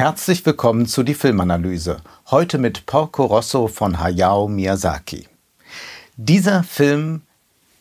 Herzlich willkommen zu die Filmanalyse. Heute mit Porco Rosso von Hayao Miyazaki. Dieser Film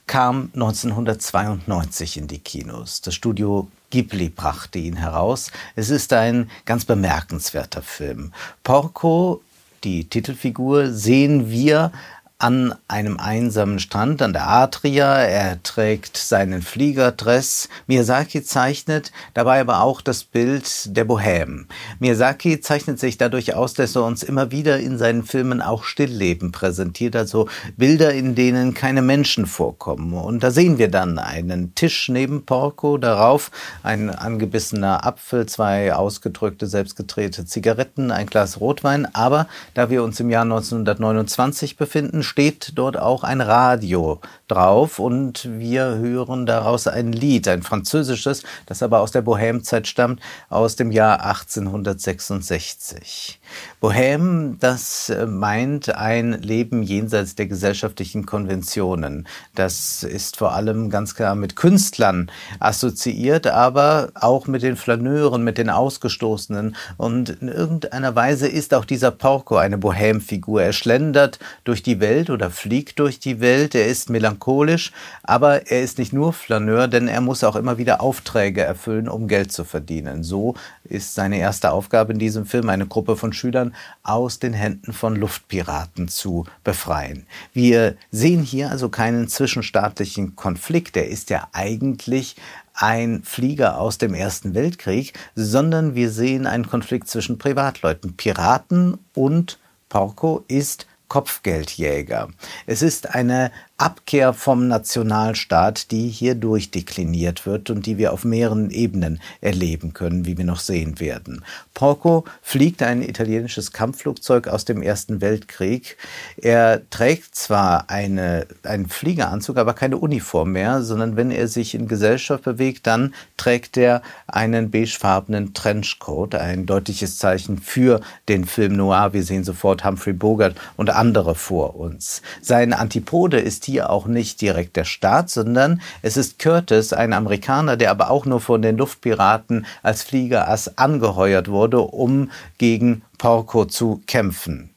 kam 1992 in die Kinos. Das Studio Ghibli brachte ihn heraus. Es ist ein ganz bemerkenswerter Film. Porco, die Titelfigur, sehen wir an einem einsamen Strand an der Adria. Er trägt seinen Fliegerdress. Miyazaki zeichnet dabei aber auch das Bild der Bohème. Miyazaki zeichnet sich dadurch aus, dass er uns immer wieder in seinen Filmen auch Stillleben präsentiert, also Bilder, in denen keine Menschen vorkommen. Und da sehen wir dann einen Tisch neben Porco, darauf ein angebissener Apfel, zwei ausgedrückte, selbstgedrehte Zigaretten, ein Glas Rotwein. Aber da wir uns im Jahr 1929 befinden, steht dort auch ein Radio drauf und wir hören daraus ein Lied, ein französisches, das aber aus der Bohème-Zeit stammt, aus dem Jahr 1866. Bohème, das äh, meint ein Leben jenseits der gesellschaftlichen Konventionen. Das ist vor allem ganz klar mit Künstlern assoziiert, aber auch mit den Flaneuren, mit den Ausgestoßenen. Und in irgendeiner Weise ist auch dieser Porco eine Bohème-Figur. Er schlendert durch die Welt oder fliegt durch die Welt. Er ist melancholisch, aber er ist nicht nur Flaneur, denn er muss auch immer wieder Aufträge erfüllen, um Geld zu verdienen. So ist seine erste Aufgabe in diesem Film, eine Gruppe von Schülern aus den Händen von Luftpiraten zu befreien. Wir sehen hier also keinen zwischenstaatlichen Konflikt, der ist ja eigentlich ein Flieger aus dem Ersten Weltkrieg, sondern wir sehen einen Konflikt zwischen Privatleuten. Piraten und Porco ist Kopfgeldjäger. Es ist eine Abkehr vom Nationalstaat, die hier durchdekliniert wird und die wir auf mehreren Ebenen erleben können, wie wir noch sehen werden. Porco fliegt ein italienisches Kampfflugzeug aus dem Ersten Weltkrieg. Er trägt zwar eine, einen Fliegeranzug, aber keine Uniform mehr, sondern wenn er sich in Gesellschaft bewegt, dann trägt er einen beigefarbenen Trenchcoat, ein deutliches Zeichen für den Film Noir. Wir sehen sofort Humphrey Bogart und andere vor uns. Sein Antipode ist hier auch nicht direkt der Staat, sondern es ist Curtis, ein Amerikaner, der aber auch nur von den Luftpiraten als Fliegerass angeheuert wurde, um gegen Porco zu kämpfen.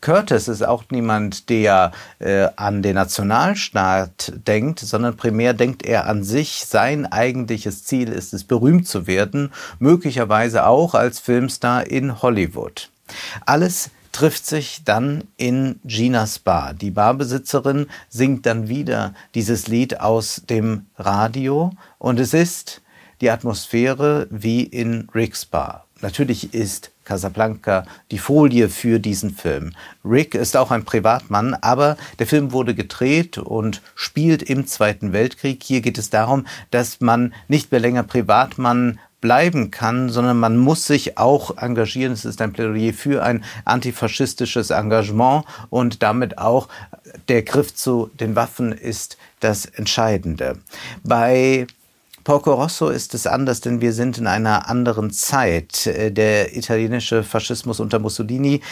Curtis ist auch niemand, der äh, an den Nationalstaat denkt, sondern primär denkt er an sich. Sein eigentliches Ziel ist es, berühmt zu werden, möglicherweise auch als Filmstar in Hollywood. Alles trifft sich dann in Ginas Bar. Die Barbesitzerin singt dann wieder dieses Lied aus dem Radio und es ist die Atmosphäre wie in Rick's Bar. Natürlich ist Casablanca die Folie für diesen Film. Rick ist auch ein Privatmann, aber der Film wurde gedreht und spielt im Zweiten Weltkrieg. Hier geht es darum, dass man nicht mehr länger Privatmann bleiben kann, sondern man muss sich auch engagieren. Es ist ein Plädoyer für ein antifaschistisches Engagement und damit auch der Griff zu den Waffen ist das Entscheidende. Bei Porco Rosso ist es anders, denn wir sind in einer anderen Zeit. Der italienische Faschismus unter Mussolini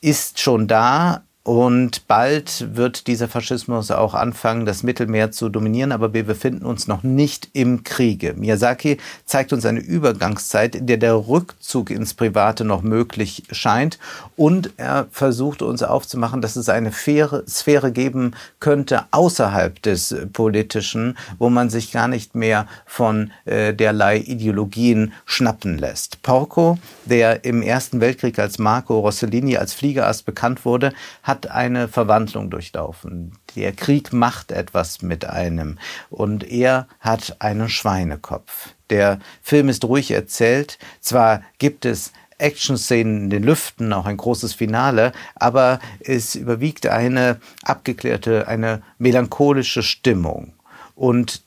ist schon da, und bald wird dieser Faschismus auch anfangen, das Mittelmeer zu dominieren, aber wir befinden uns noch nicht im Kriege. Miyazaki zeigt uns eine Übergangszeit, in der der Rückzug ins Private noch möglich scheint und er versucht uns aufzumachen, dass es eine faire Sphäre geben könnte außerhalb des Politischen, wo man sich gar nicht mehr von äh, derlei Ideologien schnappen lässt. Porco, der im Ersten Weltkrieg als Marco Rossellini als Fliegerass bekannt wurde, hat eine Verwandlung durchlaufen. Der Krieg macht etwas mit einem und er hat einen Schweinekopf. Der Film ist ruhig erzählt. Zwar gibt es Action-Szenen in den Lüften, auch ein großes Finale, aber es überwiegt eine abgeklärte, eine melancholische Stimmung. Und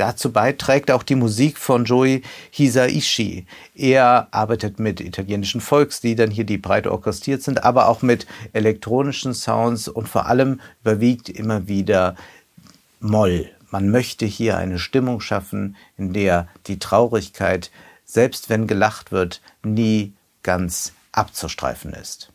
Dazu beiträgt auch die Musik von Joey Hisaishi. Er arbeitet mit italienischen Volksliedern hier, die breit orchestriert sind, aber auch mit elektronischen Sounds und vor allem überwiegt immer wieder Moll. Man möchte hier eine Stimmung schaffen, in der die Traurigkeit, selbst wenn gelacht wird, nie ganz abzustreifen ist.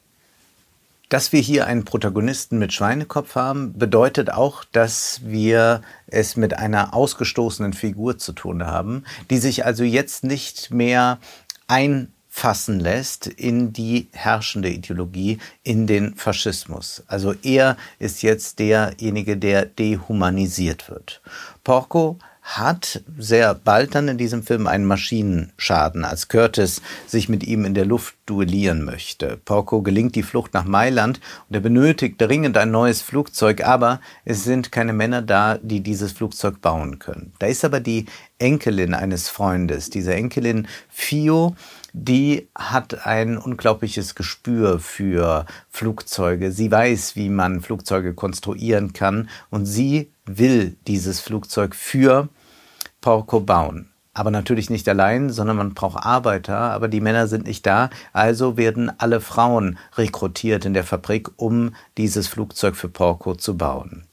Dass wir hier einen Protagonisten mit Schweinekopf haben, bedeutet auch, dass wir es mit einer ausgestoßenen Figur zu tun haben, die sich also jetzt nicht mehr ein fassen lässt in die herrschende Ideologie, in den Faschismus. Also er ist jetzt derjenige, der dehumanisiert wird. Porco hat sehr bald dann in diesem Film einen Maschinenschaden, als Curtis sich mit ihm in der Luft duellieren möchte. Porco gelingt die Flucht nach Mailand und er benötigt dringend ein neues Flugzeug, aber es sind keine Männer da, die dieses Flugzeug bauen können. Da ist aber die Enkelin eines Freundes, diese Enkelin Fio, die hat ein unglaubliches Gespür für Flugzeuge. Sie weiß, wie man Flugzeuge konstruieren kann und sie will dieses Flugzeug für Porco bauen. Aber natürlich nicht allein, sondern man braucht Arbeiter, aber die Männer sind nicht da. Also werden alle Frauen rekrutiert in der Fabrik, um dieses Flugzeug für Porco zu bauen.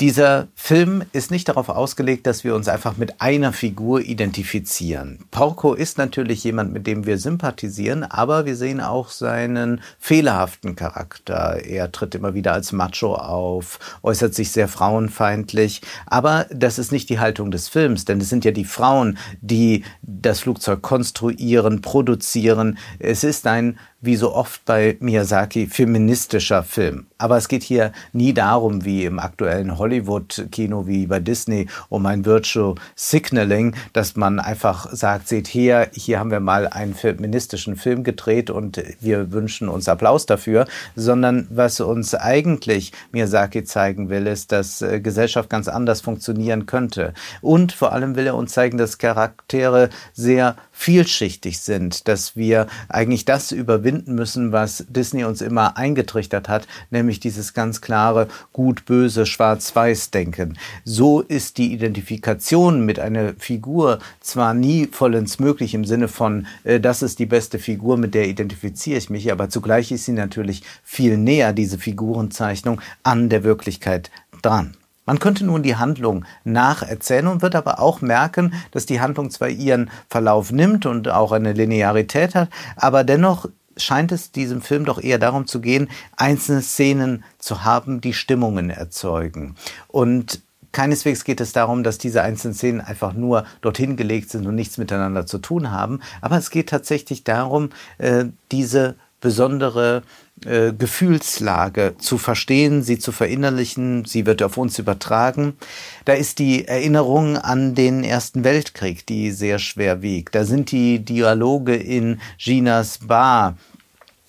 Dieser Film ist nicht darauf ausgelegt, dass wir uns einfach mit einer Figur identifizieren. Porco ist natürlich jemand, mit dem wir sympathisieren, aber wir sehen auch seinen fehlerhaften Charakter. Er tritt immer wieder als Macho auf, äußert sich sehr frauenfeindlich, aber das ist nicht die Haltung des Films, denn es sind ja die Frauen, die das Flugzeug konstruieren, produzieren. Es ist ein wie so oft bei Miyazaki, feministischer Film. Aber es geht hier nie darum, wie im aktuellen Hollywood-Kino, wie bei Disney, um ein Virtual Signaling, dass man einfach sagt, seht her, hier haben wir mal einen feministischen Film gedreht und wir wünschen uns Applaus dafür, sondern was uns eigentlich Miyazaki zeigen will, ist, dass äh, Gesellschaft ganz anders funktionieren könnte. Und vor allem will er uns zeigen, dass Charaktere sehr vielschichtig sind, dass wir eigentlich das überwinden müssen, was Disney uns immer eingetrichtert hat, nämlich dieses ganz klare gut-böse Schwarz-Weiß-Denken. So ist die Identifikation mit einer Figur zwar nie vollends möglich im Sinne von, äh, das ist die beste Figur, mit der identifiziere ich mich, aber zugleich ist sie natürlich viel näher, diese Figurenzeichnung, an der Wirklichkeit dran. Man könnte nun die Handlung nacherzählen und wird aber auch merken, dass die Handlung zwar ihren Verlauf nimmt und auch eine Linearität hat, aber dennoch scheint es diesem Film doch eher darum zu gehen, einzelne Szenen zu haben, die Stimmungen erzeugen. Und Keineswegs geht es darum, dass diese einzelnen Szenen einfach nur dorthin gelegt sind und nichts miteinander zu tun haben. Aber es geht tatsächlich darum, äh, diese besondere äh, Gefühlslage zu verstehen, sie zu verinnerlichen, sie wird auf uns übertragen. Da ist die Erinnerung an den Ersten Weltkrieg, die sehr schwer wiegt. Da sind die Dialoge in Ginas Bar,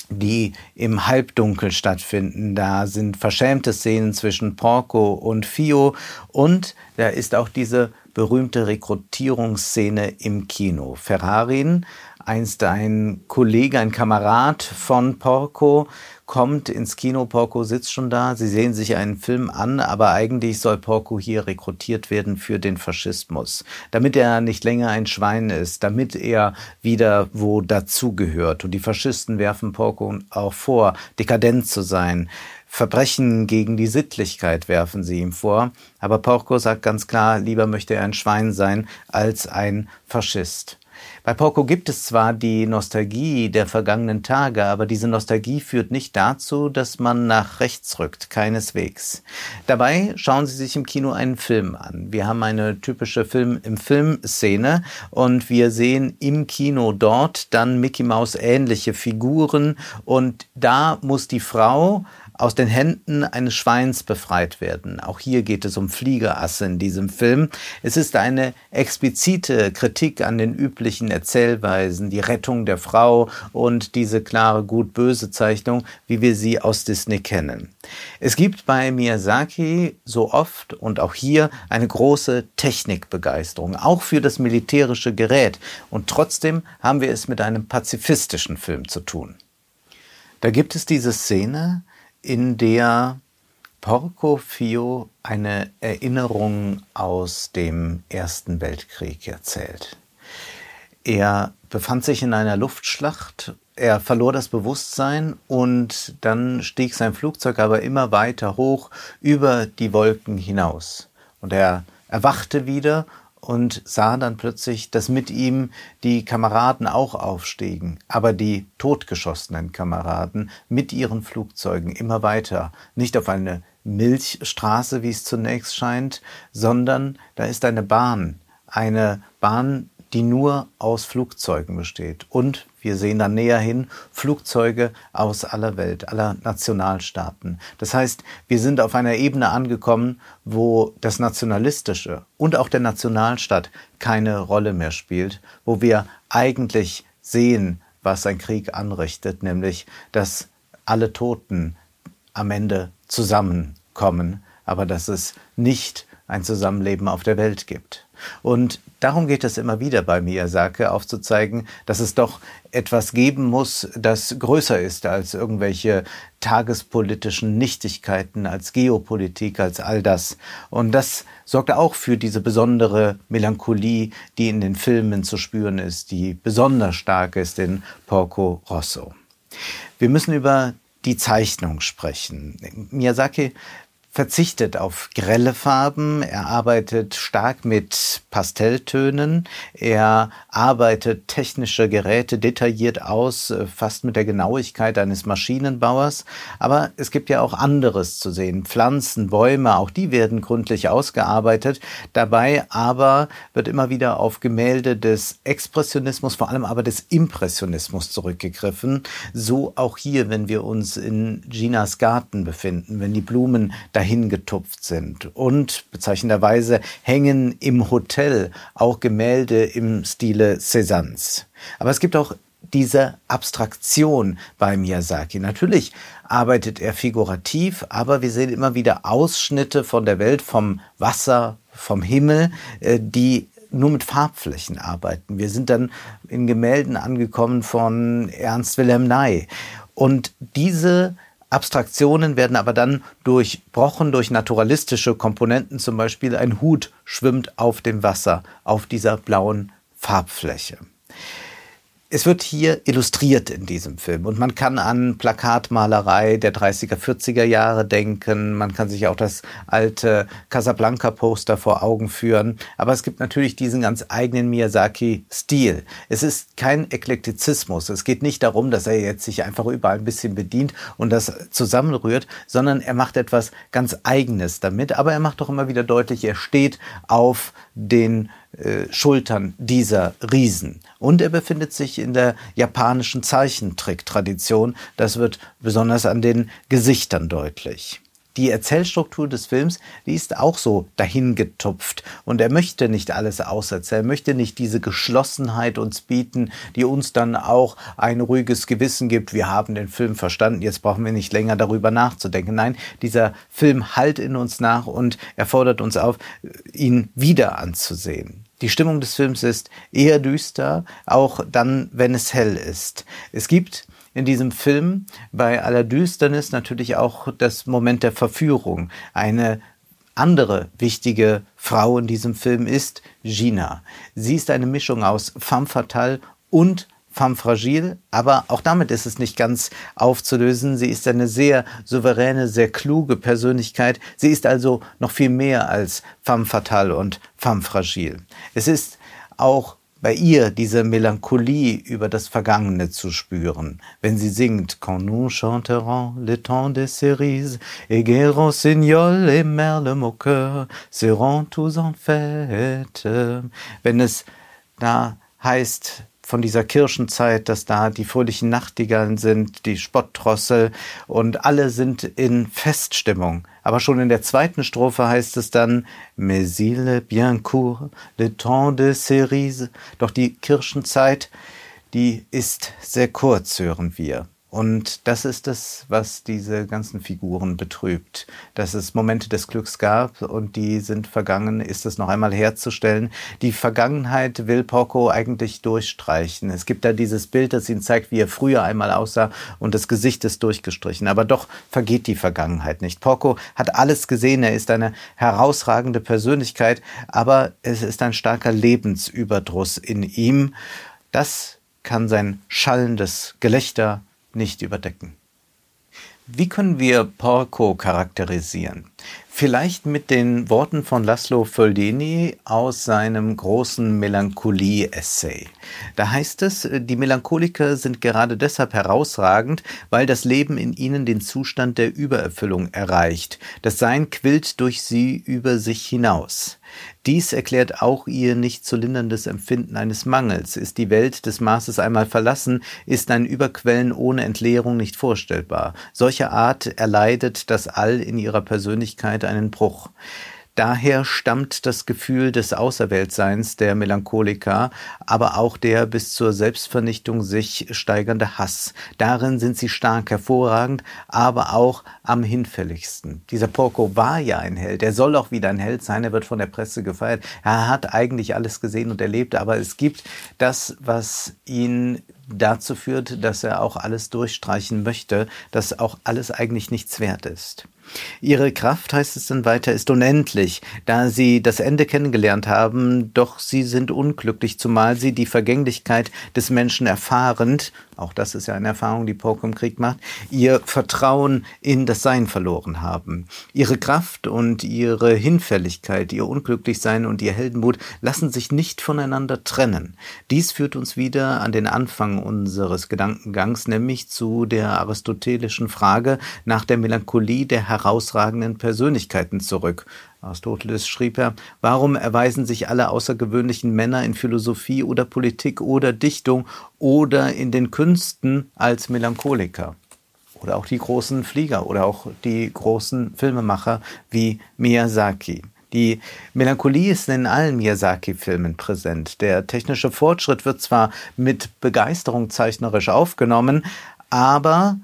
die im Halbdunkel stattfinden. Da sind verschämte Szenen zwischen Porco und Fio und da ist auch diese berühmte Rekrutierungsszene im Kino. Ferrarin einst ein Kollege, ein Kamerad von Porco, kommt ins Kino. Porco sitzt schon da. Sie sehen sich einen Film an, aber eigentlich soll Porco hier rekrutiert werden für den Faschismus, damit er nicht länger ein Schwein ist, damit er wieder wo dazugehört. Und die Faschisten werfen Porco auch vor, dekadent zu sein. Verbrechen gegen die Sittlichkeit werfen sie ihm vor. Aber Porco sagt ganz klar, lieber möchte er ein Schwein sein als ein Faschist. Bei Porco gibt es zwar die Nostalgie der vergangenen Tage, aber diese Nostalgie führt nicht dazu, dass man nach rechts rückt, keineswegs. Dabei schauen Sie sich im Kino einen Film an. Wir haben eine typische Film im Film-Szene und wir sehen im Kino dort dann Mickey Mouse ähnliche Figuren und da muss die Frau aus den Händen eines Schweins befreit werden. Auch hier geht es um Fliegerasse in diesem Film. Es ist eine explizite Kritik an den üblichen Erzählweisen, die Rettung der Frau und diese klare Gut-Böse Zeichnung, wie wir sie aus Disney kennen. Es gibt bei Miyazaki so oft und auch hier eine große Technikbegeisterung, auch für das militärische Gerät. Und trotzdem haben wir es mit einem pazifistischen Film zu tun. Da gibt es diese Szene, in der Porco Fio eine Erinnerung aus dem Ersten Weltkrieg erzählt. Er befand sich in einer Luftschlacht, er verlor das Bewusstsein und dann stieg sein Flugzeug aber immer weiter hoch über die Wolken hinaus. Und er erwachte wieder und sah dann plötzlich, dass mit ihm die Kameraden auch aufstiegen, aber die totgeschossenen Kameraden mit ihren Flugzeugen immer weiter, nicht auf eine Milchstraße, wie es zunächst scheint, sondern da ist eine Bahn, eine Bahn, die nur aus Flugzeugen besteht und Wir sehen dann näher hin Flugzeuge aus aller Welt, aller Nationalstaaten. Das heißt, wir sind auf einer Ebene angekommen, wo das Nationalistische und auch der Nationalstaat keine Rolle mehr spielt, wo wir eigentlich sehen, was ein Krieg anrichtet, nämlich dass alle Toten am Ende zusammenkommen, aber dass es nicht ein Zusammenleben auf der Welt gibt. Und darum geht es immer wieder bei Miyazaki, aufzuzeigen, dass es doch etwas geben muss, das größer ist als irgendwelche tagespolitischen Nichtigkeiten, als Geopolitik, als all das. Und das sorgt auch für diese besondere Melancholie, die in den Filmen zu spüren ist, die besonders stark ist in Porco Rosso. Wir müssen über die Zeichnung sprechen. Miyazaki verzichtet auf grelle Farben, er arbeitet stark mit Pastelltönen, er arbeitet technische Geräte detailliert aus, äh, fast mit der Genauigkeit eines Maschinenbauers, aber es gibt ja auch anderes zu sehen, Pflanzen, Bäume, auch die werden gründlich ausgearbeitet, dabei aber wird immer wieder auf Gemälde des Expressionismus, vor allem aber des Impressionismus zurückgegriffen, so auch hier, wenn wir uns in Ginas Garten befinden, wenn die Blumen dahin dahin getupft sind. Und bezeichnenderweise hängen im Hotel auch Gemälde im Stile Cézannes. Aber es gibt auch diese Abstraktion bei Miyazaki. Natürlich arbeitet er figurativ, aber wir sehen immer wieder Ausschnitte von der Welt, vom Wasser, vom Himmel, äh, die nur mit Farbflächen arbeiten. Wir sind dann in Gemälden angekommen von Ernst Wilhelm Ney. Und diese Abstraktionen werden aber dann durchbrochen durch naturalistische Komponenten, zum Beispiel ein Hut schwimmt auf dem Wasser, auf dieser blauen Farbfläche. Es wird hier illustriert in diesem Film und man kann an Plakatmalerei der 30er, 40er Jahre denken, man kann sich auch das alte Casablanca-Poster vor Augen führen, aber es gibt natürlich diesen ganz eigenen Miyazaki-Stil. Es ist kein Eklektizismus, es geht nicht darum, dass er jetzt sich einfach überall ein bisschen bedient und das zusammenrührt, sondern er macht etwas ganz Eigenes damit, aber er macht doch immer wieder deutlich, er steht auf den äh, Schultern dieser Riesen. Und er befindet sich in der japanischen Zeichentrick-Tradition. Das wird besonders an den Gesichtern deutlich. Die Erzählstruktur des Films, die ist auch so dahingetupft. Und er möchte nicht alles auserzählen, er möchte nicht diese Geschlossenheit uns bieten, die uns dann auch ein ruhiges Gewissen gibt. Wir haben den Film verstanden, jetzt brauchen wir nicht länger darüber nachzudenken. Nein, dieser Film halt in uns nach und er fordert uns auf, ihn wieder anzusehen. Die Stimmung des Films ist eher düster, auch dann, wenn es hell ist. Es gibt in diesem Film bei aller Düsternis natürlich auch das Moment der Verführung. Eine andere wichtige Frau in diesem Film ist Gina. Sie ist eine Mischung aus femme fatale und femme fragile, aber auch damit ist es nicht ganz aufzulösen. Sie ist eine sehr souveräne, sehr kluge Persönlichkeit. Sie ist also noch viel mehr als femme fatale und femme fragile. Es ist auch bei ihr diese Melancholie über das Vergangene zu spüren, wenn sie singt Quand nous chanterons le temps des cerises et rossignols et merle moqueur seront tous en fête. Wenn es da heißt, von dieser Kirschenzeit, dass da die fröhlichen Nachtigallen sind, die Spottdrossel und alle sind in Feststimmung. Aber schon in der zweiten Strophe heißt es dann Mais il bien court, le temps de cerises. Doch die Kirschenzeit, die ist sehr kurz, hören wir. Und das ist es, was diese ganzen Figuren betrübt. Dass es Momente des Glücks gab und die sind vergangen, ist es noch einmal herzustellen. Die Vergangenheit will Porco eigentlich durchstreichen. Es gibt da dieses Bild, das ihn zeigt, wie er früher einmal aussah und das Gesicht ist durchgestrichen. Aber doch vergeht die Vergangenheit nicht. Porco hat alles gesehen. Er ist eine herausragende Persönlichkeit, aber es ist ein starker Lebensüberdruss in ihm. Das kann sein schallendes Gelächter nicht überdecken. Wie können wir Porco charakterisieren? Vielleicht mit den Worten von Laszlo Foldini aus seinem großen Melancholie-Essay. Da heißt es, die Melancholiker sind gerade deshalb herausragend, weil das Leben in ihnen den Zustand der Übererfüllung erreicht. Das Sein quillt durch sie über sich hinaus. Dies erklärt auch ihr nicht zu linderndes Empfinden eines Mangels. Ist die Welt des Maßes einmal verlassen, ist ein Überquellen ohne Entleerung nicht vorstellbar. Solcher Art erleidet das All in ihrer Persönlichkeit einen Bruch. Daher stammt das Gefühl des Außerweltseins der Melancholiker, aber auch der bis zur Selbstvernichtung sich steigernde Hass. Darin sind sie stark hervorragend, aber auch am hinfälligsten. Dieser Porco war ja ein Held. Er soll auch wieder ein Held sein. Er wird von der Presse gefeiert. Er hat eigentlich alles gesehen und erlebt, aber es gibt das, was ihn dazu führt, dass er auch alles durchstreichen möchte, dass auch alles eigentlich nichts wert ist. Ihre Kraft, heißt es dann weiter, ist unendlich, da sie das Ende kennengelernt haben, doch sie sind unglücklich, zumal sie die Vergänglichkeit des Menschen erfahrend, auch das ist ja eine Erfahrung, die Poke im Krieg macht, ihr Vertrauen in das Sein verloren haben. Ihre Kraft und ihre Hinfälligkeit, ihr Unglücklichsein und ihr Heldenmut lassen sich nicht voneinander trennen. Dies führt uns wieder an den Anfang unseres Gedankengangs, nämlich zu der aristotelischen Frage nach der Melancholie der herausragenden Persönlichkeiten zurück. Aristoteles schrieb er, warum erweisen sich alle außergewöhnlichen Männer in Philosophie oder Politik oder Dichtung oder in den Künsten als Melancholiker? Oder auch die großen Flieger oder auch die großen Filmemacher wie Miyazaki. Die Melancholie ist in allen Miyazaki-Filmen präsent. Der technische Fortschritt wird zwar mit Begeisterung zeichnerisch aufgenommen, aber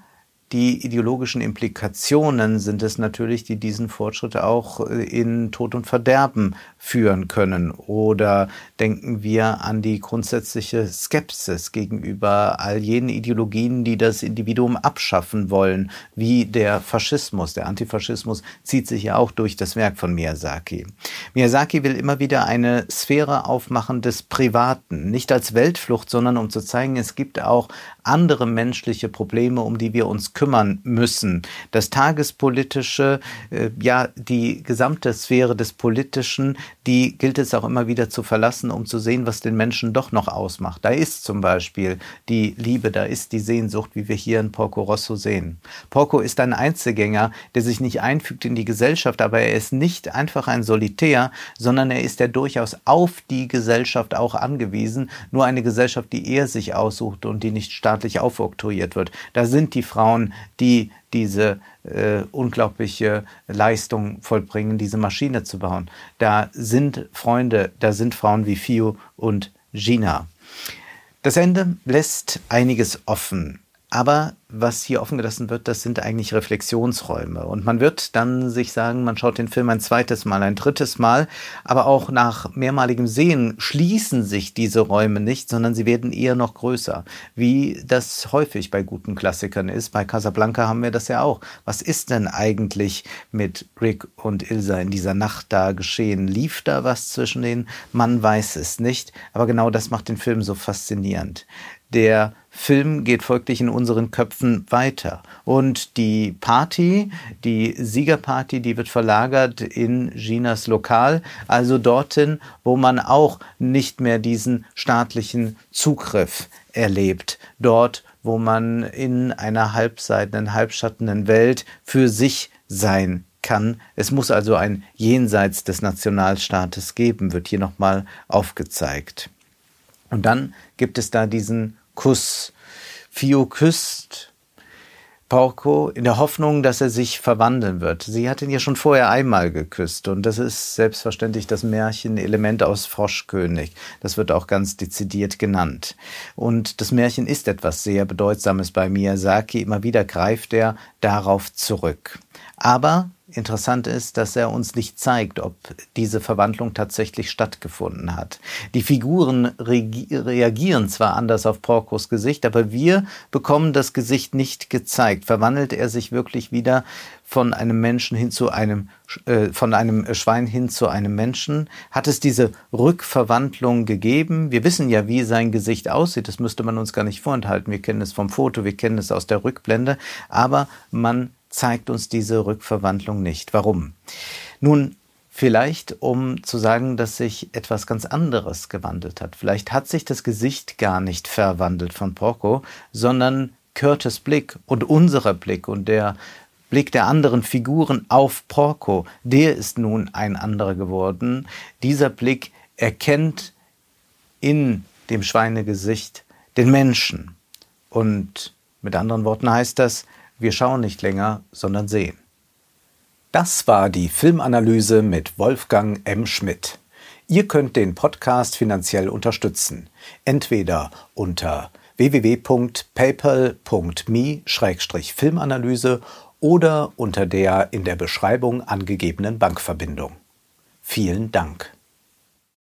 die ideologischen Implikationen sind es natürlich, die diesen Fortschritt auch äh, in Tod und Verderben führen können. Oder denken wir an die grundsätzliche Skepsis gegenüber all jenen Ideologien, die das Individuum abschaffen wollen, wie der Faschismus. Der Antifaschismus zieht sich ja auch durch das Werk von Miyazaki. Miyazaki will immer wieder eine Sphäre aufmachen des Privaten, nicht als Weltflucht, sondern um zu zeigen, es gibt auch andere menschliche Probleme, um die wir uns kümmern müssen. Das tagespolitische, äh, ja, die gesamte Sphäre des Politischen, die gilt es auch immer wieder zu verlassen, um zu sehen, was den Menschen doch noch ausmacht. Da ist zum Beispiel die Liebe, da ist die Sehnsucht, wie wir hier in Porco Rosso sehen. Porco ist ein Einzelgänger, der sich nicht einfügt in die Gesellschaft, aber er ist nicht einfach ein Solitär, sondern er ist ja durchaus auf die Gesellschaft auch angewiesen, nur eine Gesellschaft, die er sich aussucht und die nicht staatlich aufoktroyiert wird. Da sind die Frauen, die diese äh, unglaubliche Leistung vollbringen, diese Maschine zu bauen. Da sind Freunde, da sind Frauen wie Fio und Gina. Das Ende lässt einiges offen. Aber was hier offen gelassen wird, das sind eigentlich Reflexionsräume. Und man wird dann sich sagen, man schaut den Film ein zweites Mal, ein drittes Mal, aber auch nach mehrmaligem Sehen schließen sich diese Räume nicht, sondern sie werden eher noch größer, wie das häufig bei guten Klassikern ist. Bei Casablanca haben wir das ja auch. Was ist denn eigentlich mit Rick und Ilsa in dieser Nacht da geschehen? Lief da was zwischen denen? Man weiß es nicht, aber genau das macht den Film so faszinierend. Der Film geht folglich in unseren Köpfen weiter. Und die Party, die Siegerparty, die wird verlagert in Ginas Lokal, also dorthin, wo man auch nicht mehr diesen staatlichen Zugriff erlebt. Dort, wo man in einer halbseitenden, halbschattenden Welt für sich sein kann. Es muss also ein Jenseits des Nationalstaates geben, wird hier nochmal aufgezeigt. Und dann gibt es da diesen Kuss. Fio küsst Porco in der Hoffnung, dass er sich verwandeln wird. Sie hat ihn ja schon vorher einmal geküsst und das ist selbstverständlich das Märchenelement aus Froschkönig. Das wird auch ganz dezidiert genannt. Und das Märchen ist etwas sehr Bedeutsames bei Miyazaki. Immer wieder greift er darauf zurück. Aber Interessant ist, dass er uns nicht zeigt, ob diese Verwandlung tatsächlich stattgefunden hat. Die Figuren reagieren zwar anders auf Porcos Gesicht, aber wir bekommen das Gesicht nicht gezeigt. Verwandelt er sich wirklich wieder von einem Menschen hin zu einem, äh, von einem Schwein hin zu einem Menschen? Hat es diese Rückverwandlung gegeben? Wir wissen ja, wie sein Gesicht aussieht. Das müsste man uns gar nicht vorenthalten. Wir kennen es vom Foto, wir kennen es aus der Rückblende. Aber man zeigt uns diese Rückverwandlung nicht. Warum? Nun, Vielleicht, um zu sagen, dass sich etwas ganz anderes gewandelt hat. Vielleicht hat sich das Gesicht gar nicht verwandelt von Porco, sondern Curtis Blick und unserer Blick und der Blick der anderen Figuren auf Porco, der ist nun ein anderer geworden. Dieser Blick erkennt in dem Schweinegesicht den Menschen. Und mit anderen Worten heißt das, wir schauen nicht länger, sondern sehen. Das war die Filmanalyse mit Wolfgang M. Schmidt. Ihr könnt den Podcast finanziell unterstützen. Entweder unter www.paypal.me-filmanalyse oder unter der in der Beschreibung angegebenen Bankverbindung. Vielen Dank.